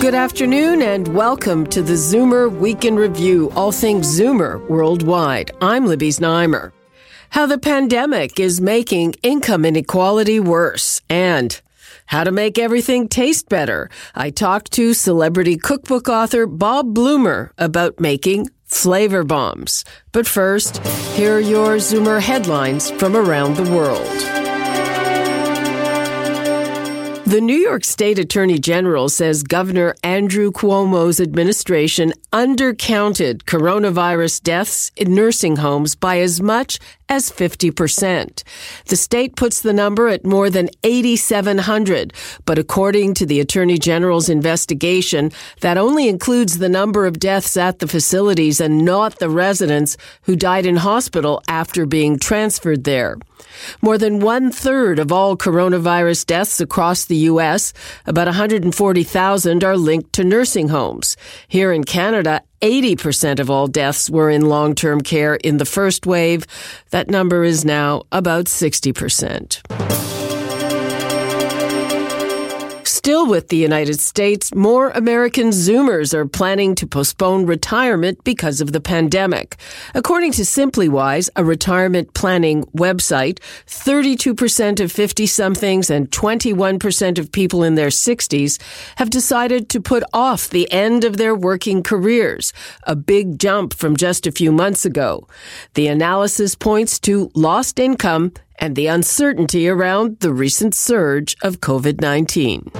Good afternoon and welcome to the Zoomer Week in Review, all things Zoomer worldwide. I'm Libby Znaimer. How the pandemic is making income inequality worse and how to make everything taste better. I talked to celebrity cookbook author Bob Blumer about making flavor bombs. But first, here are your Zoomer headlines from around the world. The New York State Attorney General says Governor Andrew Cuomo's administration undercounted coronavirus deaths in nursing homes by as much as 50%. The state puts the number at more than 8,700, but according to the Attorney General's investigation, that only includes the number of deaths at the facilities and not the residents who died in hospital after being transferred there. More than one third of all coronavirus deaths across the U.S., about 140,000 are linked to nursing homes. Here in Canada, 80% of all deaths were in long term care in the first wave. That number is now about 60%. Still with the United States, more American Zoomers are planning to postpone retirement because of the pandemic. According to SimplyWise, a retirement planning website, 32% of 50 somethings and 21% of people in their 60s have decided to put off the end of their working careers, a big jump from just a few months ago. The analysis points to lost income and the uncertainty around the recent surge of COVID 19.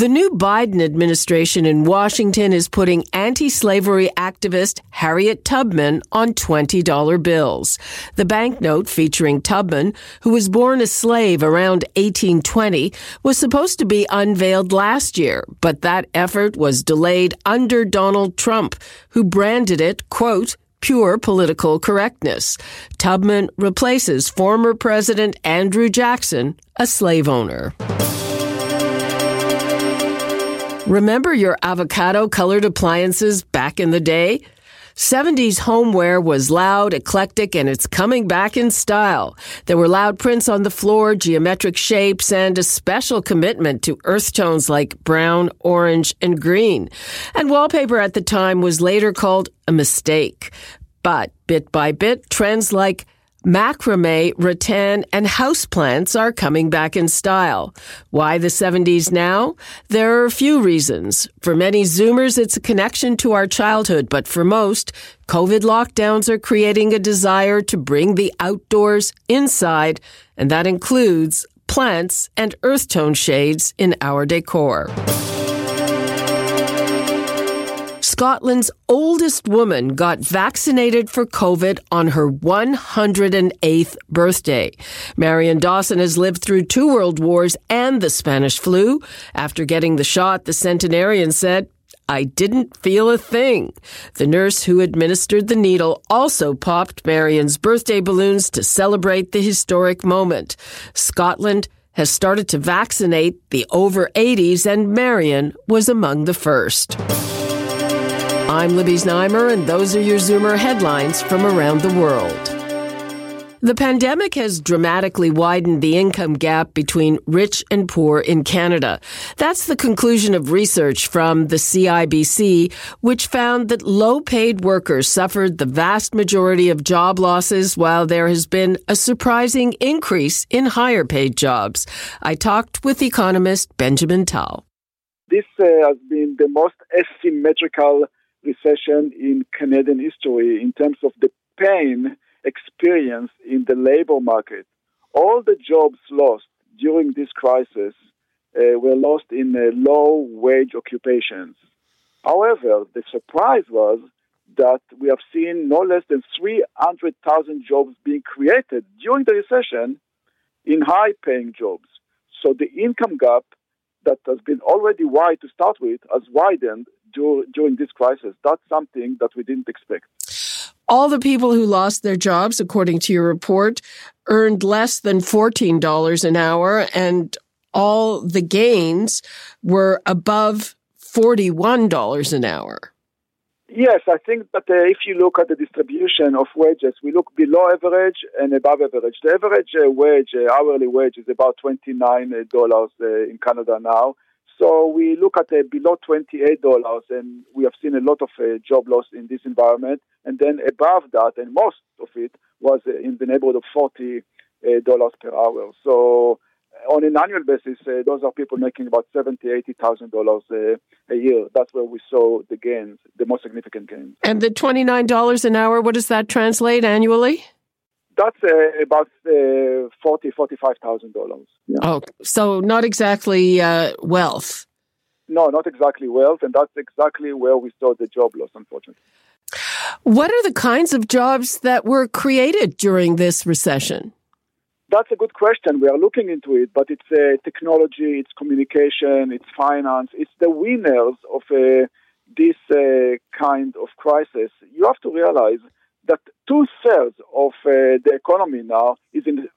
The new Biden administration in Washington is putting anti slavery activist Harriet Tubman on $20 bills. The banknote featuring Tubman, who was born a slave around 1820, was supposed to be unveiled last year, but that effort was delayed under Donald Trump, who branded it, quote, pure political correctness. Tubman replaces former President Andrew Jackson, a slave owner. Remember your avocado colored appliances back in the day? 70s homeware was loud, eclectic, and it's coming back in style. There were loud prints on the floor, geometric shapes, and a special commitment to earth tones like brown, orange, and green. And wallpaper at the time was later called a mistake. But bit by bit, trends like Macrame, rattan, and houseplants are coming back in style. Why the 70s now? There are a few reasons. For many Zoomers, it's a connection to our childhood, but for most, COVID lockdowns are creating a desire to bring the outdoors inside, and that includes plants and earth tone shades in our decor. Scotland's oldest woman got vaccinated for COVID on her 108th birthday. Marion Dawson has lived through two world wars and the Spanish flu. After getting the shot, the centenarian said, I didn't feel a thing. The nurse who administered the needle also popped Marion's birthday balloons to celebrate the historic moment. Scotland has started to vaccinate the over 80s, and Marion was among the first. I'm Libby Znaimer, and those are your Zoomer headlines from around the world. The pandemic has dramatically widened the income gap between rich and poor in Canada. That's the conclusion of research from the CIBC, which found that low paid workers suffered the vast majority of job losses while there has been a surprising increase in higher paid jobs. I talked with economist Benjamin Tal. This uh, has been the most asymmetrical recession in Canadian history in terms of the pain experienced in the labor market. All the jobs lost during this crisis uh, were lost in uh, low wage occupations. However, the surprise was that we have seen no less than 300,000 jobs being created during the recession in high paying jobs. So the income gap that has been already wide to start with has widened during this crisis. That's something that we didn't expect. All the people who lost their jobs, according to your report, earned less than $14 an hour, and all the gains were above $41 an hour. Yes, I think that uh, if you look at the distribution of wages, we look below average and above average. The average uh, wage, uh, hourly wage, is about $29 uh, in Canada now. So we look at uh, below $28, and we have seen a lot of uh, job loss in this environment. And then above that, and most of it was in the neighborhood of $40 per hour. So on an annual basis, uh, those are people making about seventy, eighty thousand dollars uh, a year. That's where we saw the gains, the most significant gains. And the twenty nine dollars an hour, what does that translate annually? That's uh, about uh, forty, forty-five thousand dollars. Oh, so not exactly uh, wealth. No, not exactly wealth, and that's exactly where we saw the job loss, unfortunately. What are the kinds of jobs that were created during this recession? That's a good question. We are looking into it, but it's uh, technology, it's communication, it's finance, it's the winners of uh, this uh, kind of crisis. You have to realize that two thirds of the economy now is in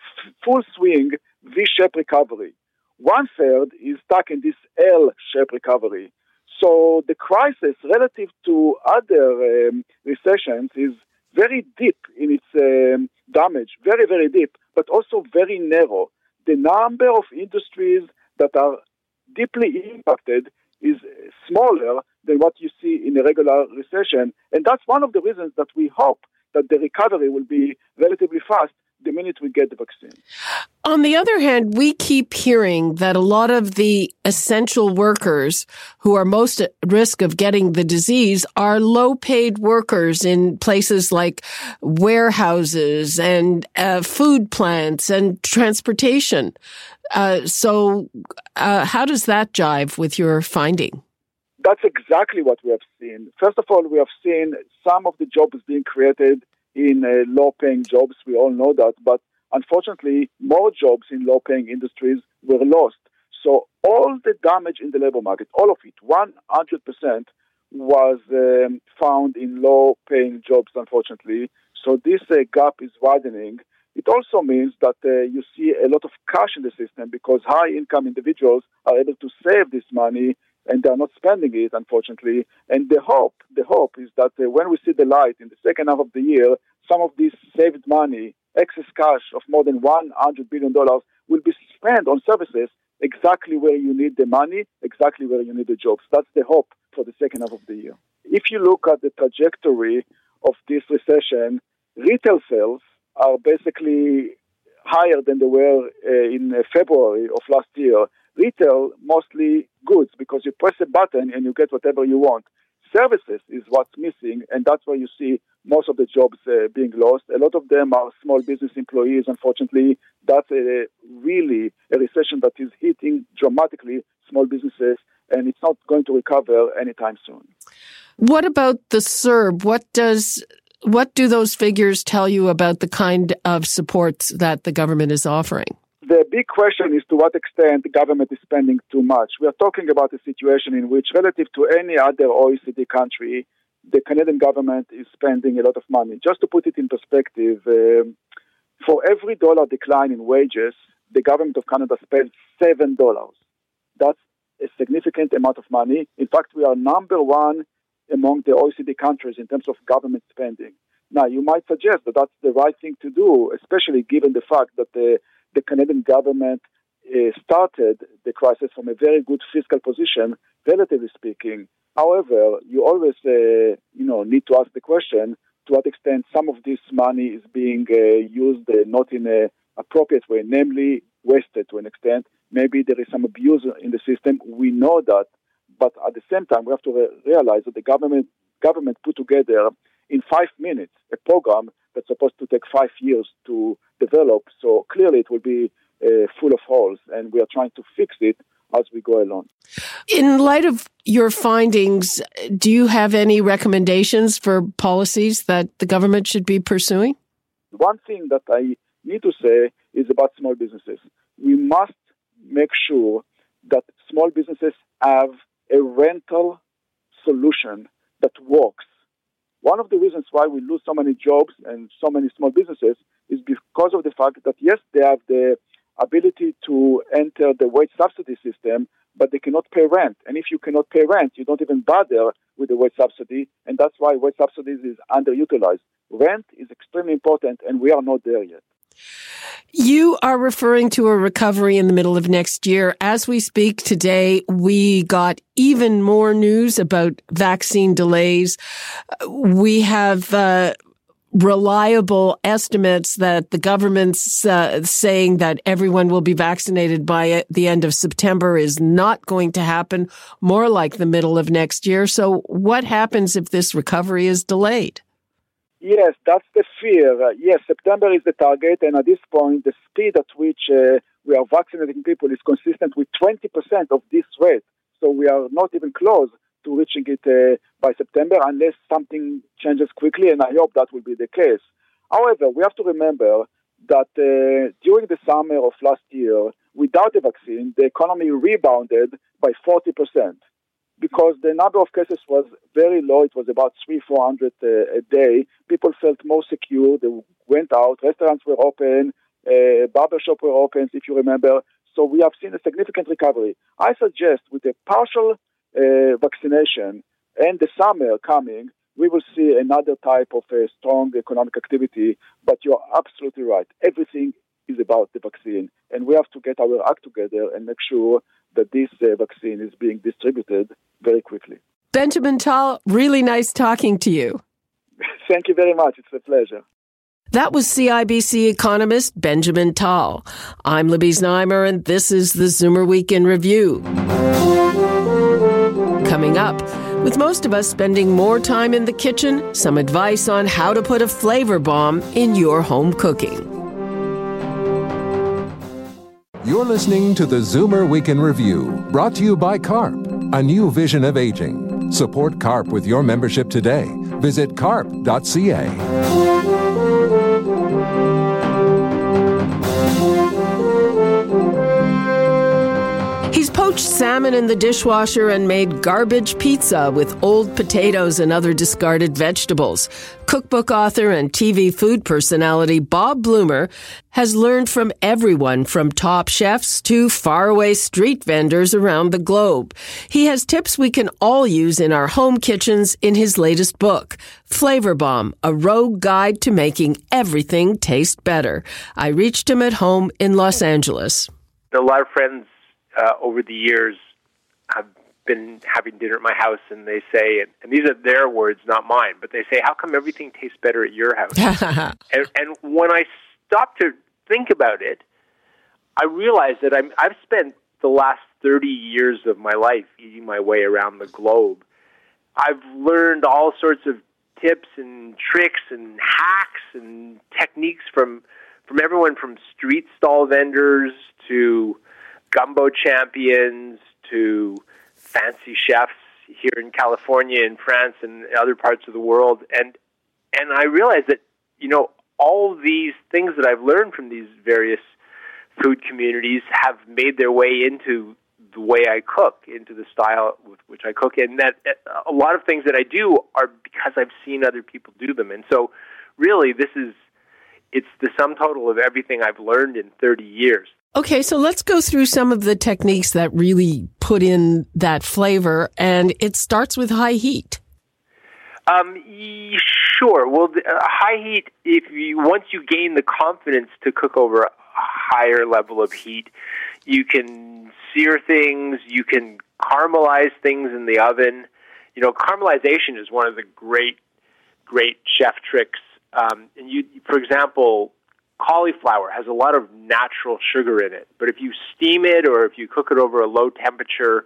full swing V-shaped recovery. One third is stuck in this L-shaped recovery. So the crisis relative to other um, recessions is very deep in its um, damage, very, very deep, but also very narrow. The number of industries that are deeply impacted is smaller than what you see in a regular recession. And that's one of the reasons that we hope that the recovery will be relatively fast the minute we get the vaccine. On the other hand, we keep hearing that a lot of the essential workers who are most at risk of getting the disease are low paid workers in places like warehouses and uh, food plants and transportation. Uh, so, uh, how does that jive with your finding? That's exactly what we have seen. First of all, we have seen some of the jobs being created in uh, low paying jobs. We all know that. But unfortunately, more jobs in low paying industries were lost. So all the damage in the labor market, all of it, 100%, was um, found in low paying jobs, unfortunately. So this uh, gap is widening. It also means that uh, you see a lot of cash in the system because high income individuals are able to save this money and they are not spending it, unfortunately. And the hope, the hope is that uh, when we see the light in the second half of the year, some of this saved money, excess cash of more than $100 billion, will be spent on services exactly where you need the money, exactly where you need the jobs. That's the hope for the second half of the year. If you look at the trajectory of this recession, retail sales are basically higher than they were uh, in uh, February of last year Retail, mostly goods, because you press a button and you get whatever you want. Services is what's missing, and that's where you see most of the jobs uh, being lost. A lot of them are small business employees, unfortunately. That's a, really a recession that is hitting dramatically small businesses, and it's not going to recover anytime soon. What about the CERB? What does what do those figures tell you about the kind of supports that the government is offering? the big question is to what extent the government is spending too much. We are talking about a situation in which, relative to any other OECD country, the Canadian government is spending a lot of money. Just to put it in perspective, um, for every dollar decline in wages, the government of Canada spends seven dollars. That's a significant amount of money. In fact, we are number one among the OECD countries in terms of government spending. Now, you might suggest that that's the right thing to do, especially given the fact that the the Canadian government uh, started the crisis from a very good fiscal position, relatively speaking. However, you always, uh, you know, need to ask the question to what extent some of this money is being uh, used uh, not in an appropriate way, namely wasted to an extent. Maybe there is some abuse in the system. We know that, but at the same time, we have to re- realize that the government government put together in five minutes a program that's supposed to take five years to develop. So clearly, it will be uh, full of holes, and we are trying to fix it as we go along. In light of your findings, do you have any recommendations for policies that the government should be pursuing? One thing that I need to say is about small businesses. We must make sure that small businesses have a rental solution that works. One of the reasons why we lose so many jobs and so many small businesses is because of the fact that, yes, they have the ability to enter the wage subsidy system, but they cannot pay rent. And if you cannot pay rent, you don't even bother with the wage subsidy, and that's why wage subsidies is underutilized. Rent is extremely important, and we are not there yet. You are referring to a recovery in the middle of next year. As we speak today, we got even more news about vaccine delays. We have uh, reliable estimates that the government's uh, saying that everyone will be vaccinated by the end of September is not going to happen, more like the middle of next year. So, what happens if this recovery is delayed? Yes, that's the fear. Uh, yes, September is the target, and at this point, the speed at which uh, we are vaccinating people is consistent with 20% of this rate. So we are not even close to reaching it uh, by September unless something changes quickly, and I hope that will be the case. However, we have to remember that uh, during the summer of last year, without the vaccine, the economy rebounded by 40% because the number of cases was very low. It was about three, 400 uh, a day. People felt more secure. They went out. Restaurants were open. Uh, barber shop were open, if you remember. So we have seen a significant recovery. I suggest with a partial uh, vaccination and the summer coming, we will see another type of uh, strong economic activity. But you're absolutely right. Everything is about the vaccine, and we have to get our act together and make sure that this uh, vaccine is being distributed very quickly. Benjamin Tal, really nice talking to you. Thank you very much. It's a pleasure. That was CIBC economist Benjamin Tal. I'm Libby Znaimer, and this is the Zoomer Week in Review. Coming up, with most of us spending more time in the kitchen, some advice on how to put a flavor bomb in your home cooking. You're listening to the Zoomer Week in Review, brought to you by CARP, a new vision of aging. Support CARP with your membership today. Visit carp.ca. poached salmon in the dishwasher and made garbage pizza with old potatoes and other discarded vegetables. Cookbook author and TV food personality Bob Blumer has learned from everyone from top chefs to faraway street vendors around the globe. He has tips we can all use in our home kitchens in his latest book, Flavorbomb, a rogue guide to making everything taste better. I reached him at home in Los Angeles. A lot of friends uh, over the years have been having dinner at my house and they say, and, and, these are their words, not mine, but they say, how come everything tastes better at your house? and, and when I stop to think about it, I realize that I'm, I've spent the last 30 years of my life eating my way around the globe. I've learned all sorts of tips and tricks and hacks and techniques from from everyone from street stall vendors to gumbo champions to fancy chefs here in California and France and other parts of the world. And and I realized that you know all these things that I've learned from these various food communities have made their way into the way I cook, into the style with which I cook, and that a lot of things that I do are because I've seen other people do them. And so, really, this is it's the sum total of everything I've learned in 30 years Okay, so let's go through some of the techniques that really put in that flavor, and it starts with high heat. Um, sure. Well, the, uh, high heat. If you once you gain the confidence to cook over a higher level of heat, you can sear things. You can caramelize things in the oven. You know, caramelization is one of the great, great chef tricks. Um, and you, for example, cauliflower has a lot of natural sugar in it. But if you steam it or if you cook it over a low temperature,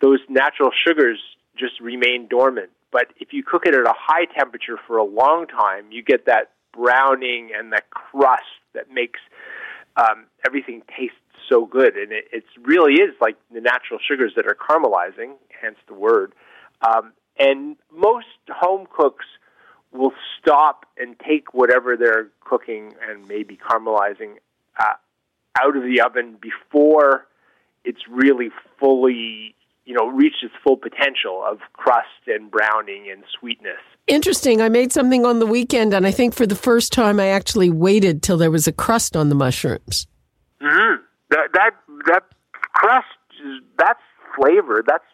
those natural sugars just remain dormant. But if you cook it at a high temperature for a long time, you get that browning and that crust that makes um, everything taste so good. And it it's really is like the natural sugars that are caramelizing, hence the word. Um, and most home cooks will stop and take whatever they're cooking and maybe caramelizing uh, out of the oven before it's really fully you know reached its full potential of crust and browning and sweetness. Interesting. I made something on the weekend, and I think for the first time I actually waited till there was a crust on the mushrooms. Mm-hmm. That that that crust that's flavor. That's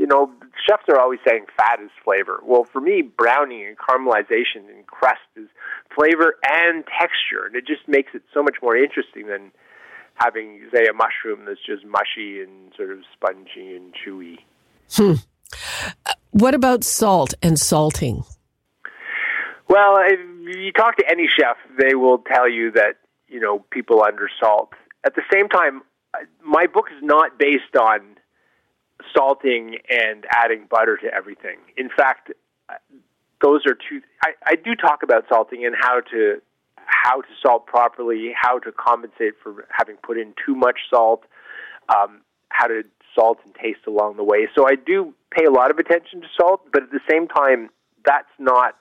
you know chefs are always saying fat is flavor. Well, for me, browning and caramelization and crust is flavor and texture, and it just makes it so much more interesting than having, say, a mushroom that's just mushy and sort of spongy and chewy. Hmm. what about salt and salting? Well, if you talk to any chef, they will tell you that you know people undersalt. At the same time, my book is not based on salting and adding butter to everything. In fact, those are two. I, I do talk about salting and how to how to salt properly, how to compensate for having put in too much salt, um, how to salt and taste along the way. So I do pay a lot of attention to salt, but at the same time, that's not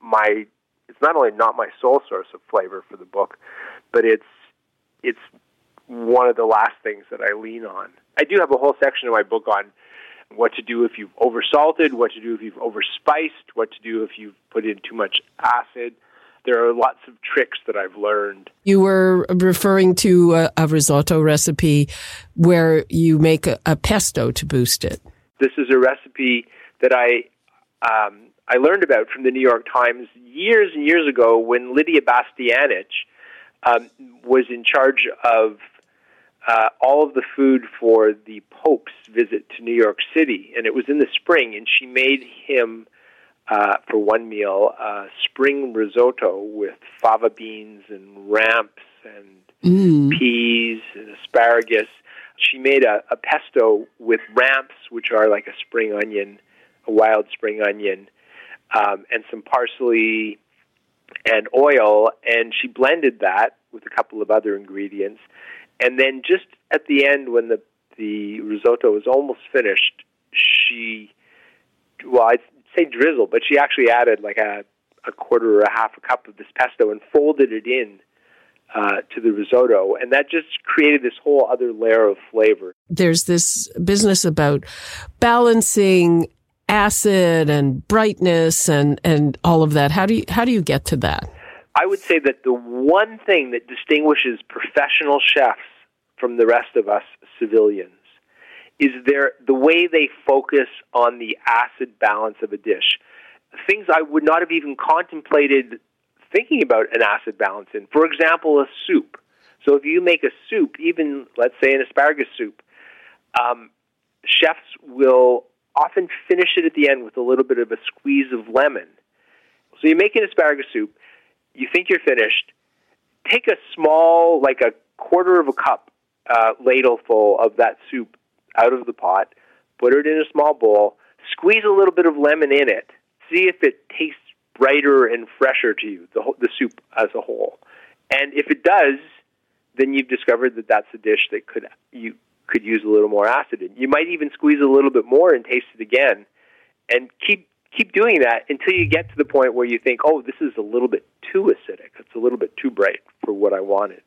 my. It's not only not my sole source of flavor for the book, but it's it's one of the last things that I lean on. I do have a whole section in my book on what to do if you've oversalted, what to do if you've overspiced, what to do if you've put in too much acid. There are lots of tricks that I've learned. You were referring to a, a risotto recipe where you make a, a, pesto to boost it. This is a recipe that I um, I learned about from the New York Times years and years ago when Lidia Bastianich um, was in charge of uh, all of the food for the Pope's visit to New York City, and it was in the spring, and she made him uh, for one meal uh, spring risotto with fava beans and ramps and mm. peas and asparagus. She made a, a pesto with ramps, which are like a spring onion, a wild spring onion, um, and some parsley and oil, and she blended that with a couple of other ingredients and then just at the end, when the the risotto was almost finished, she well, I'd say drizzle, but she actually added like a a quarter or a half a cup of this pesto and folded it in uh, to the risotto, and that just created this whole other layer of flavor. There's this business about balancing acid and brightness and and all of that. How do you how do you get to that? I would say that the one thing that distinguishes professional chefs from the rest of us civilians is their the way they focus on the acid balance of a dish. Things I would not have even contemplated thinking about an acid balance in. For example, a soup. So if you make a soup, even let's say an asparagus soup, um, chefs will often finish it at the end with a little bit of a squeeze of lemon. So you make an asparagus soup you think you're finished, take a small, like a quarter of a cup uh, ladle full of that soup out of the pot, put it in a small bowl, squeeze a little bit of lemon in it, see if it tastes brighter and fresher to you, the, the soup as a whole. And if it does, then you've discovered that that's a dish that could you could use a little more acid in. You might even squeeze a little bit more and taste it again, and keep keep doing that until you get to the point where you think, oh, this is a little bit too acidic. It's a little bit too bright for what I wanted.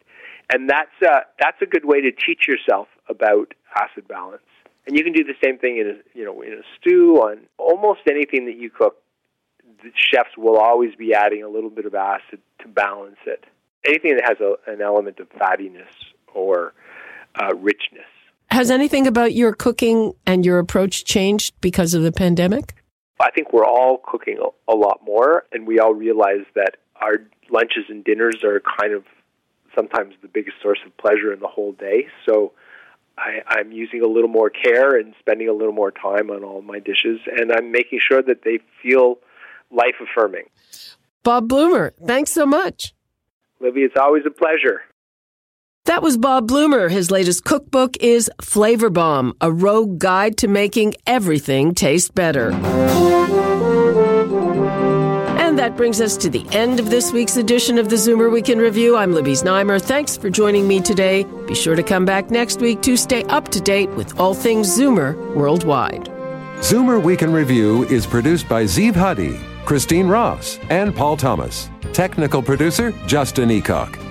And that's uh, that's a good way to teach yourself about acid balance. And you can do the same thing in a, you know in a stew on almost anything that you cook. The chefs will always be adding a little bit of acid to balance it. Anything that has a, an element of fattiness or uh, richness. Has anything about your cooking and your approach changed because of the pandemic? I think we're all cooking a, a lot more, and we all realize that our lunches and dinners are kind of sometimes the biggest source of pleasure in the whole day. So I, I'm using a little more care and spending a little more time on all my dishes, and I'm making sure that they feel life affirming. Bob Blumer, thanks so much. Libby, it's always a pleasure. That was Bob Blumer. His latest cookbook is Flavorbomb, a rogue guide to making everything taste better. And that brings us to the end of this week's edition of the Zoomer Week in Review. I'm Libby Znaimer. Thanks for joining me today. Be sure to come back next week to stay up to date with all things Zoomer worldwide. Zoomer Week in Review is produced by Zeev Huddy, Christine Ross, and Paul Thomas. Technical producer, Justin Eacock.